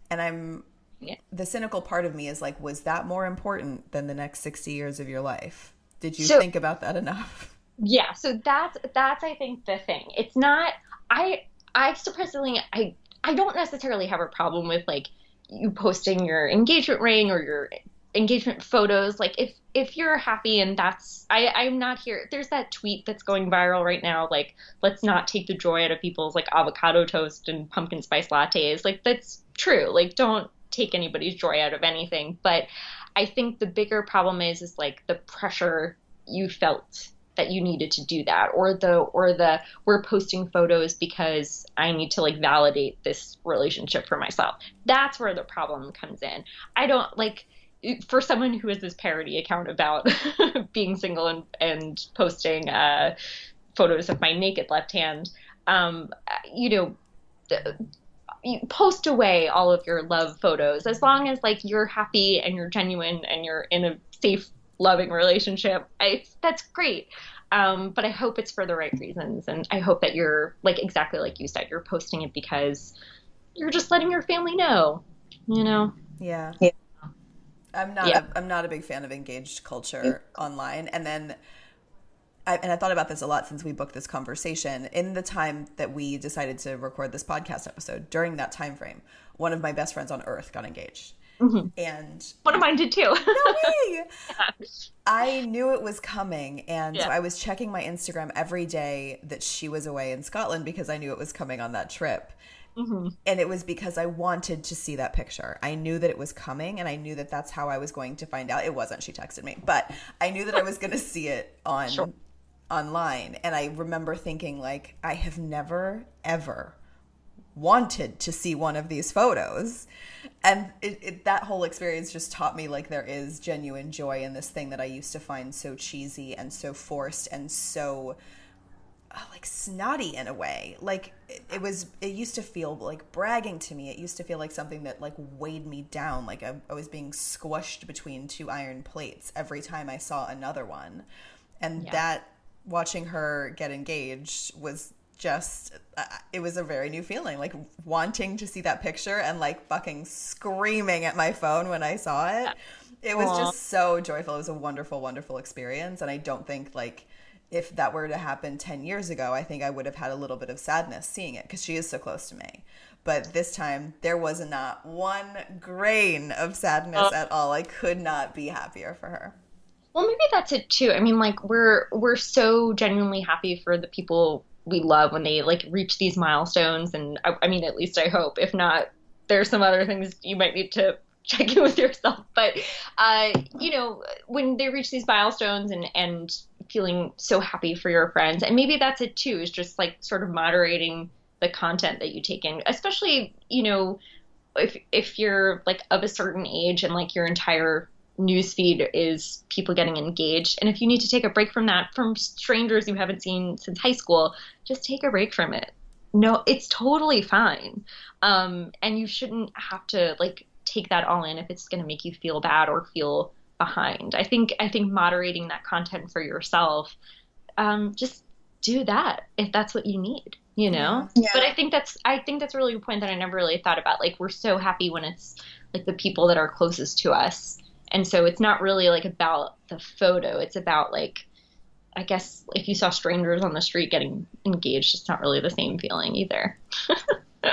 And I'm yeah. the cynical part of me is like was that more important than the next 60 years of your life? Did you so, think about that enough? Yeah, so that's that's I think the thing. It's not I I surprisingly I I don't necessarily have a problem with like you posting your engagement ring or your engagement photos like if if you're happy and that's i i'm not here there's that tweet that's going viral right now like let's not take the joy out of people's like avocado toast and pumpkin spice lattes like that's true like don't take anybody's joy out of anything but i think the bigger problem is is like the pressure you felt that you needed to do that or the or the we're posting photos because I need to like validate this relationship for myself. That's where the problem comes in. I don't like for someone who has this parody account about being single and, and posting uh, photos of my naked left hand, um, you know, you post away all of your love photos as long as like you're happy and you're genuine and you're in a safe loving relationship, I, that's great. Um, but I hope it's for the right reasons. And I hope that you're, like, exactly like you said, you're posting it because you're just letting your family know, you know? Yeah. yeah. I'm not. Yeah. A, I'm not a big fan of engaged culture online. And then, I, and I thought about this a lot since we booked this conversation. In the time that we decided to record this podcast episode, during that time frame, one of my best friends on earth got engaged, Mm-hmm. And one of mine did too. no way. I knew it was coming. And yeah. so I was checking my Instagram every day that she was away in Scotland because I knew it was coming on that trip. Mm-hmm. And it was because I wanted to see that picture. I knew that it was coming and I knew that that's how I was going to find out. It wasn't, she texted me, but I knew that I was going to see it on sure. Online. And I remember thinking like I have never ever wanted to see one of these photos and it, it, that whole experience just taught me like there is genuine joy in this thing that i used to find so cheesy and so forced and so uh, like snotty in a way like it, it, was it used to feel like bragging to me it used to feel like something that like weighed me down like I, I was being squished between two iron plates every time i saw another one and yeah. that watching her get engaged was just uh, it was a very new feeling like wanting to see that picture and like fucking screaming at my phone when i saw it. It was Aww. just so joyful. It was a wonderful wonderful experience and i don't think like if that were to happen 10 years ago i think i would have had a little bit of sadness seeing it because she is so close to me. But this time there was not one grain of sadness at all. I could not be happier for her well maybe that's it too. I mean like we're we're so genuinely happy for the people we love when they like reach these milestones. And I, I, mean at least i hope. If not there's some other things you might need to check in with yourself. But uh, you know when they reach these milestones and and feeling so happy for your friends and maybe that's it too is just like sort of moderating the content that you take in. Especially you know if if you're like of a certain age and like your entire newsfeed is people getting engaged. And if you need to take a break from that, from strangers you haven't seen since high school, just take a break from it. No, it's totally fine. Um, and you shouldn't have to like take that all in if it's going to make you feel bad or feel behind. I think I think moderating that content for yourself, um, just do that if that's what you need you know yeah. but i think that's i think that's really a point that i never really thought about like we're so happy when it's like the people that are closest to us and so it's not really like about the photo. It's about like i guess if you saw strangers on the street getting engaged it's not really the same feeling either.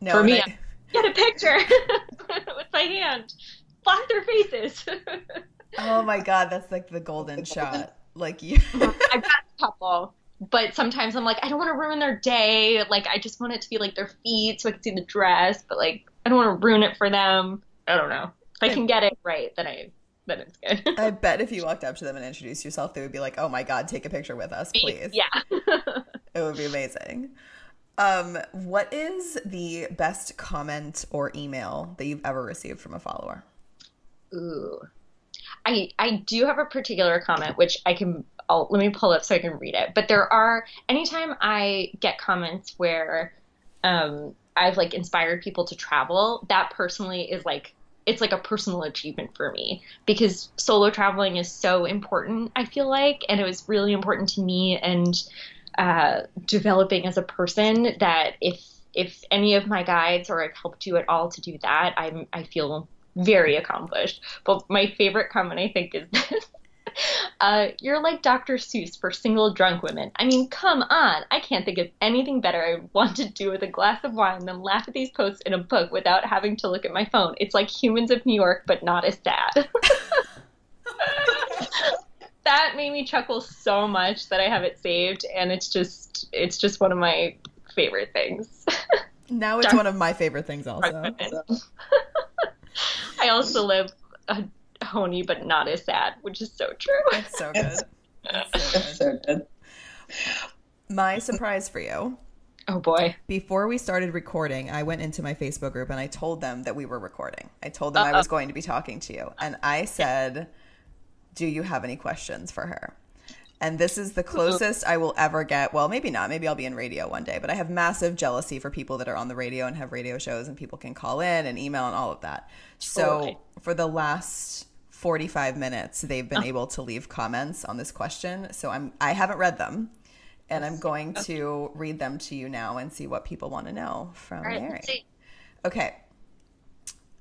No, for me I... get a picture with my hand. Block their faces. Oh my god that's like the golden shot. Like you i've got a couple but sometimes i'm like i don't want to ruin their day. Like i just want it to be like their feet so i can see the dress but like i don't want to ruin it for them. I don't know if I can get it right, then I then it's good. I bet if you walked up to them and introduced yourself, they would be like, "Oh my god, take a picture with us, please." Yeah. it would be amazing. Um, what is the best comment or email that you've ever received from a follower? Ooh. I I do have a particular comment which I can I'll, let me pull up so I can read it. But there are anytime I get comments where um, I've like inspired people to travel, that personally is like it's like a personal achievement for me because solo traveling is so important. I feel like, and it was really important to me and uh, developing as a person that if if any of my guides or I've helped you at all to do that, I'm I feel very accomplished. But my favorite comment I think is this. Uh, you're like Dr. Seuss for single drunk women. I mean, come on. I can't think of anything better I want to do with a glass of wine than laugh at these posts in a book without having to look at my phone. It's like Humans of New York, but not as sad. that made me chuckle so much that I have it saved, and it's just it's just one of my favorite things. now it's one of my favorite things also. I also live a honey, but not as sad, which is so true. It's so good. It's so good. so good. My surprise for you. Oh boy. Before we started recording, I went into my Facebook group and I told them that we were recording. I told them Uh-oh. I was going to be talking to you. And I said, Do you have any questions for her? And this is the closest I will ever get. Well, maybe not. Maybe I'll be in radio one day, but I have massive jealousy for people that are on the radio and have radio shows and people can call in and email and all of that. So for the last 45 minutes, they've been oh. able to leave comments on this question. So I'm I haven't read them. And I'm going to read them to you now and see what people want to know from right, Mary. Okay.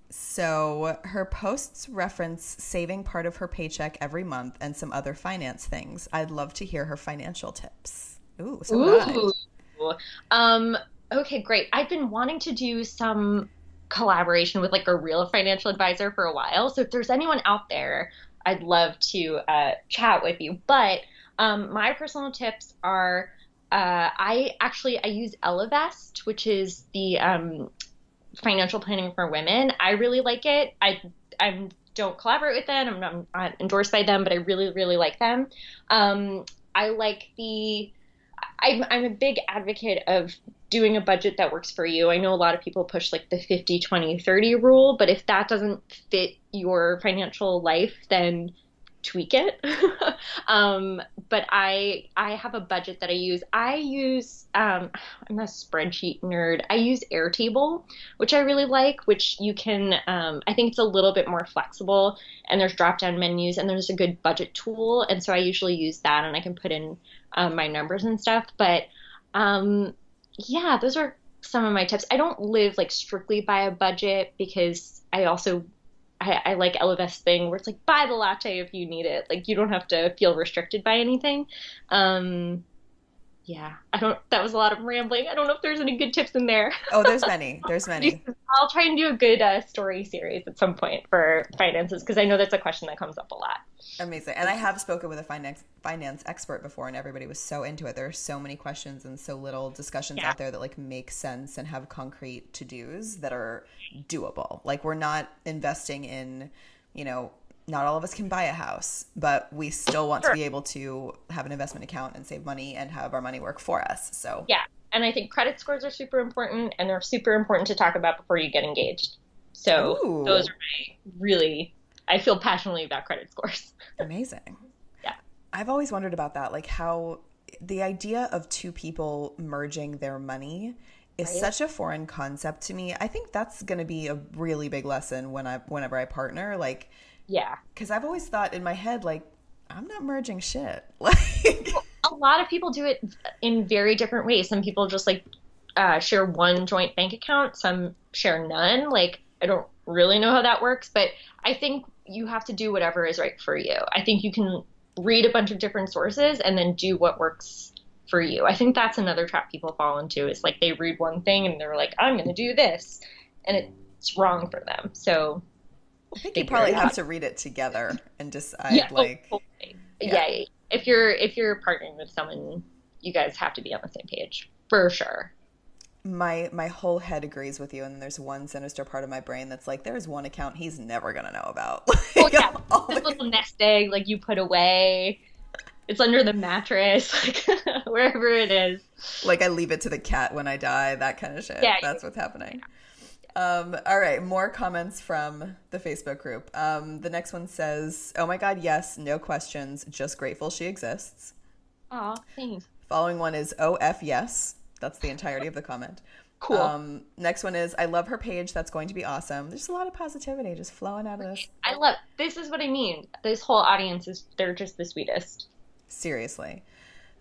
So her posts reference saving part of her paycheck every month and some other finance things. I'd love to hear her financial tips. Ooh, so Ooh. Um, okay, great. I've been wanting to do some collaboration with like a real financial advisor for a while. So if there's anyone out there, I'd love to uh, chat with you. But um, my personal tips are uh, I actually I use Ellevest, which is the um, financial planning for women. I really like it. I I don't collaborate with them. I'm not, I'm not endorsed by them, but I really really like them. Um, I like the. I'm I'm a big advocate of doing a budget that works for you. I know a lot of people push like the 50 20 30 rule, but if that doesn't fit your financial life, then tweak it. um, but I I have a budget that I use. I use um, I'm a spreadsheet nerd. I use Airtable, which I really like. Which you can um, I think it's a little bit more flexible, and there's drop down menus, and there's a good budget tool. And so I usually use that, and I can put in um, my numbers and stuff. But um, yeah, those are some of my tips. I don't live like strictly by a budget because I also I, I like Ellevest thing where it's like buy the latte if you need it. Like you don't have to feel restricted by anything. Um, yeah, I don't. That was a lot of rambling. I don't know if there's any good tips in there. oh, there's many. There's many. I'll try and do a good uh, story series at some point for finances because I know that's a question that comes up a lot. Amazing. And I have spoken with a finance finance expert before, and everybody was so into it. There are so many questions and so little discussions yeah. out there that like make sense and have concrete to dos that are doable. Like we're not investing in, you know, not all of us can buy a house, but we still want sure. to be able to have an investment account and save money and have our money work for us. So yeah, and I think credit scores are super important, and they're super important to talk about before you get engaged. So Ooh. those are my really I feel passionately about credit scores. Amazing. Yeah. I've always wondered about that, like how the idea of two people merging their money is right. such a foreign concept to me. I think that's going to be a really big lesson when I whenever I partner like yeah. Cuz I've always thought in my head like I'm not merging shit. Like a lot of people do it in very different ways. Some people just like uh, share one joint bank account, some share none. Like I don't really know how that works, but I think you have to do whatever is right for you. I think you can read a bunch of different sources and then do what works for you. I think that's another trap people fall into is like they read one thing and they're like, I'm going to do this. And it's wrong for them. So I think you probably have to read it together and decide yeah, like, totally. yeah. yeah. If you're, if you're partnering with someone, you guys have to be on the same page for sure. My my whole head agrees with you and there's one sinister part of my brain that's like there's one account he's never gonna know about. Well, yeah, this little nest egg like you put away. It's under the mattress like wherever it is. Like i leave it to the cat when i die that kind of shit. Yeah that's what's happening Um, all right, more comments from the Facebook group. Um, the next one says, "Oh my God, yes, no questions, just grateful she exists." Aw, thanks. Following one is "OF yes." That's the entirety of the comment. Cool. Um, next one is, "I love her page. That's going to be awesome." There's a lot of positivity just flowing out of this. I love this is what I mean. This whole audience is they're just the sweetest. Seriously.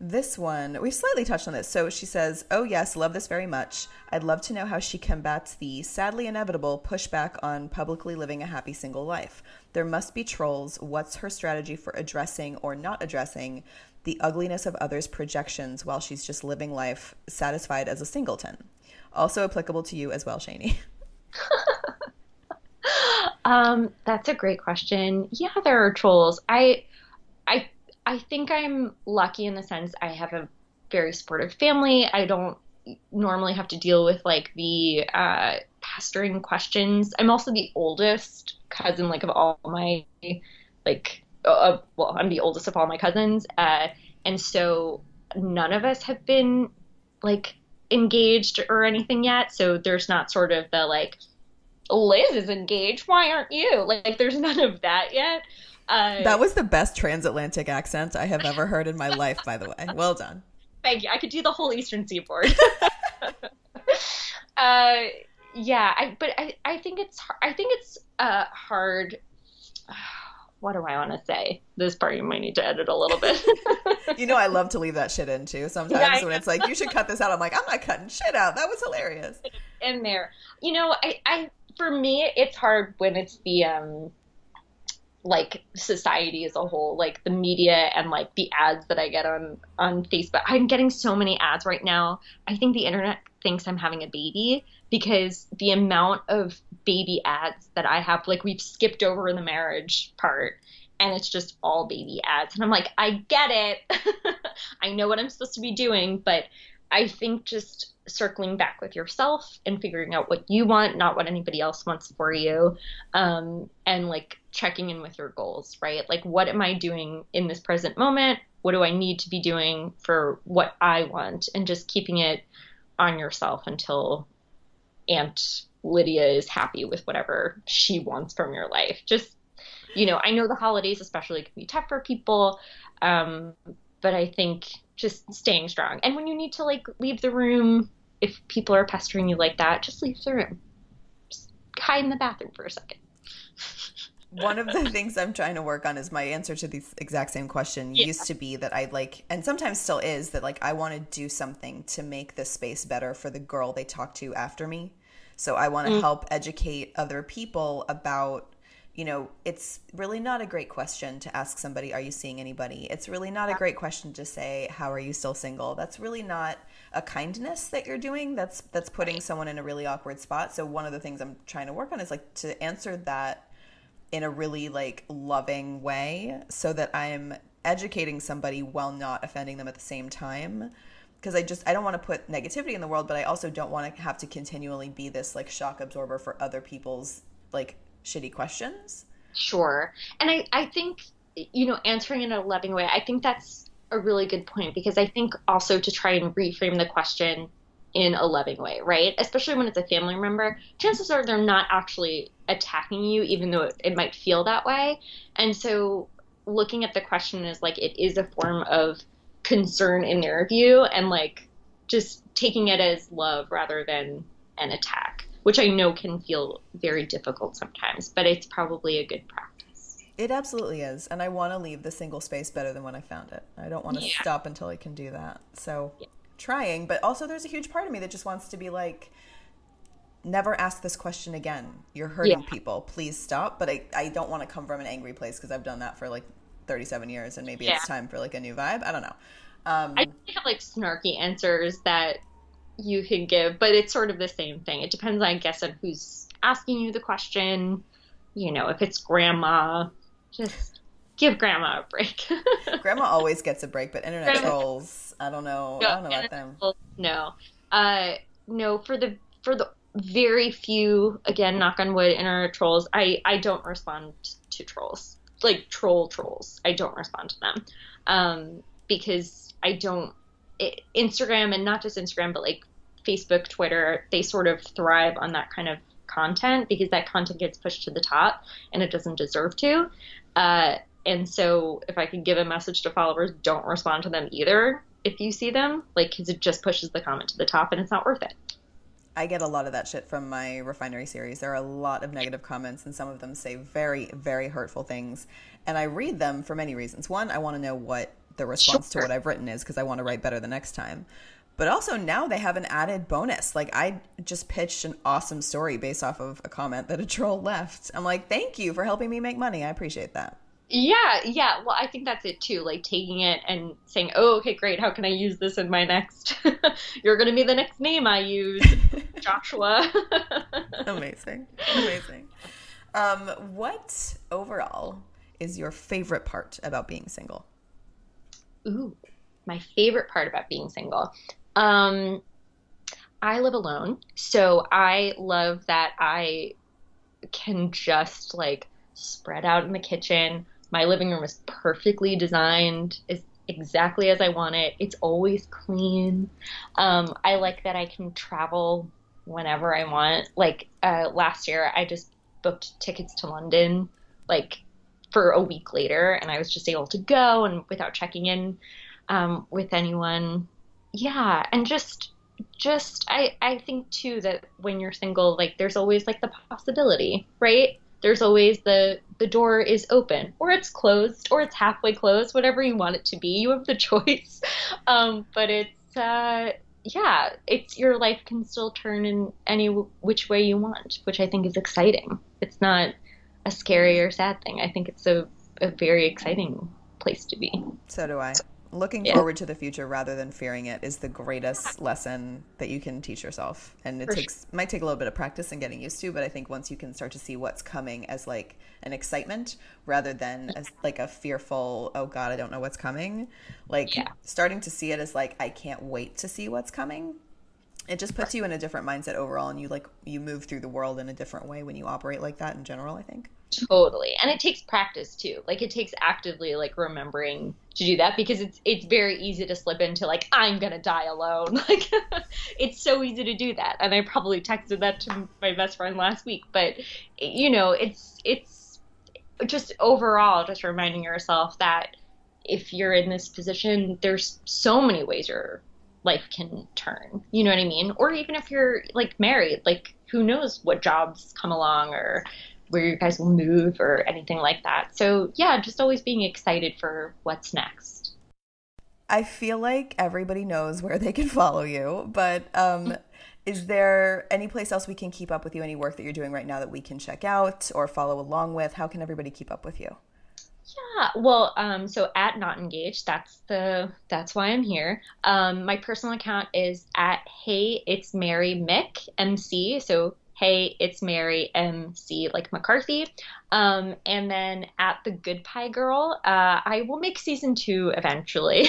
This one, we've slightly touched on this. So she says, Oh, yes, love this very much. I'd love to know how she combats the sadly inevitable pushback on publicly living a happy single life. There must be trolls. What's her strategy for addressing or not addressing the ugliness of others' projections while she's just living life satisfied as a singleton? Also applicable to you as well, Shani. Um, that's a great question. Yeah, there are trolls. I, I, I think I'm lucky in the sense I have a very supportive family. I don't normally have to deal with like the uh, pastoring questions. I'm also the oldest cousin, like of all my, like, uh, well, I'm the oldest of all my cousins, uh, and so none of us have been like engaged or anything yet. So there's not sort of the like Liz is engaged. Why aren't you? Like, there's none of that yet. Uh, that was the best transatlantic accent I have ever heard in my life, by the way. Well done. Thank you. I could do the whole Eastern Seaboard. uh, yeah, I, but I, I think it's I think it's uh, hard. What do I want to say? This part you might need to edit a little bit. you know, I love to leave that shit in too. Sometimes yeah, when it's like you should cut this out, I'm like, I'm not cutting shit out. That was hilarious. In there, you know, I, I for me, it's hard when it's the um like society as a whole, like the media and like the ads that I get on on Facebook. I'm getting so many ads right now. I think the internet thinks I'm having a baby because the amount of baby ads that I have, like we've skipped over the marriage part and it's just all baby ads. And I'm like, I get it. I know what I'm supposed to be doing, but I think just circling back with yourself and figuring out what you want, not what anybody else wants for you, um, and like checking in with your goals, right? Like, what am I doing in this present moment? What do I need to be doing for what I want? And just keeping it on yourself until Aunt Lydia is happy with whatever she wants from your life. Just, you know, I know the holidays especially can be tough for people, um, but I think just staying strong. And when you need to like leave the room, if people are pestering you like that, just leave the room. Just hide in the bathroom for a second. One of the things I'm trying to work on is my answer to the exact same question yeah. used to be that I like, and sometimes still is, that like I want to do something to make this space better for the girl they talk to after me. So I want to mm. help educate other people about you know, it's really not a great question to ask somebody, Are you seeing anybody? It's really not a great question to say, How are you still single? That's really not a kindness that you're doing. That's that's putting someone in a really awkward spot. So one of the things I'm trying to work on is like to answer that in a really like loving way so that I'm educating somebody while not offending them at the same time because I just I don't want to put negativity in the world, but I also don't want to have to continually be this like shock absorber for other people's like shitty questions. Sure. And I, I think, you know, answering in a loving way, I think that's a really good point because I think also to try and reframe the question in a loving way, right? Especially when it's a family member, chances are they're not actually attacking you, even though it, it might feel that way. And so looking at the question as like it is a form of concern in their view and like just taking it as love rather than an attack which I know can feel very difficult sometimes, but it's probably a good practice. It absolutely is. And I want to leave the single space better than when I found it. I don't want to yeah. stop until I can do that. So yeah. trying, but also there's a huge part of me that just wants to be like, never ask this question again. You're hurting yeah. people. Please stop. But I, I don't want to come from an angry place because I've done that for like 37 years and maybe it's time for like a new vibe. I don't know. Um, I have like snarky answers that you can give, but it's sort of the same thing. It depends, I guess, on who's asking you the question. You know, if it's grandma, just give grandma a break. grandma always gets a break, but internet grandma, trolls, I don't know. No, I don't know about them. Trolls, no, uh, no. For the for the very few, again, knock on wood, internet trolls. I I don't respond to trolls like troll trolls. I don't respond to them um, because I don't. It, Instagram and not just Instagram, but like Facebook, Twitter, they sort of thrive on that kind of content because that content gets pushed to the top and it doesn't deserve to. Uh, and so if I could give a message to followers, don't respond to them either if you see them, like, because it just pushes the comment to the top and it's not worth it. I get a lot of that shit from my refinery series. There are a lot of negative comments, and some of them say very, very hurtful things. And I read them for many reasons. One, I want to know what the response sure. to what I've written is because I want to write better the next time. But also now they have an added bonus. Like I just pitched an awesome story based off of a comment that a troll left. I'm like, thank you for helping me make money. I appreciate that. Yeah, yeah. Well, I think that's it too. Like taking it and saying, "Oh, okay, great. How can I use this in my next? You're going to be the next name I use, Joshua." amazing, amazing. Um, what overall is your favorite part about being single? Ooh, my favorite part about being single. Um, I live alone, so I love that I can just like spread out in the kitchen my living room is perfectly designed, is exactly as I want it. It's always clean. Um, I like that I can travel whenever I want. Like uh, last year, I just booked tickets to London, like for a week later, and I was just able to go and without checking in um, with anyone. Yeah, and just just I I think too that when you're single, like there's always like the possibility, right? there's always the the door is open or it's closed or it's halfway closed whatever you want it to be you have the choice. Um, but it's uh, yeah it's your life can still turn in any which way you want which i think is exciting. It's not a scary or sad thing. I think it's a, a very exciting place to be. So do i looking yeah. forward to the future rather than fearing it is the greatest lesson that you can teach yourself and it For takes sure. might take a little bit of practice and getting used to but i think once you can start to see what's coming as like an excitement rather than as mm-hmm. like a fearful oh god i don't know what's coming like yeah. starting to see it as like i can't wait to see what's coming it just puts you in a different mindset overall and you like you move through the world in a different way when you operate like that in general i think totally. And it takes practice too. Like it takes actively like remembering to do that because it's it's very easy to slip into like i'm gonna die alone. Like it's so easy to do that. And i probably texted that to my best friend last week but you know it's it's just overall just reminding yourself that if you're in this position there's so many ways your life can turn. You know what i mean? Or even if you're like married like who knows what jobs come along or where you guys will move or anything like that. So, yeah, just always being excited for what's next. I feel like everybody knows where they can follow you, but um, is there any place else we can keep up with you? Any work that you're doing right now that we can check out or follow along with? How can everybody keep up with you? Yeah, well, um, so at not engaged, that's the that's why I'm here. Um, my personal account is at hey it's Mary Mick MC, so hey, it's Mary MC, like McCarthy. Um, and then at The Good Pie Girl, uh, I will make season two eventually.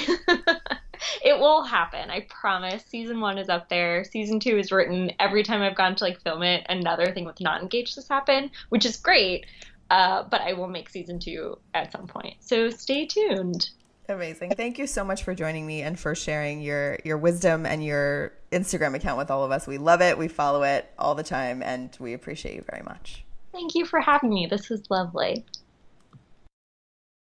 it will happen, I promise. Season one is up there. Season two is written. Every time I've gone to like film it, another thing with not engaged has happened, which is great. Uh, but I will make season two at some point. So stay tuned. Amazing. Thank you so much for joining me and for sharing your your wisdom and your Instagram account with all of us. We love it. We follow it all the time and we appreciate you very much. Thank you for having me. This was lovely.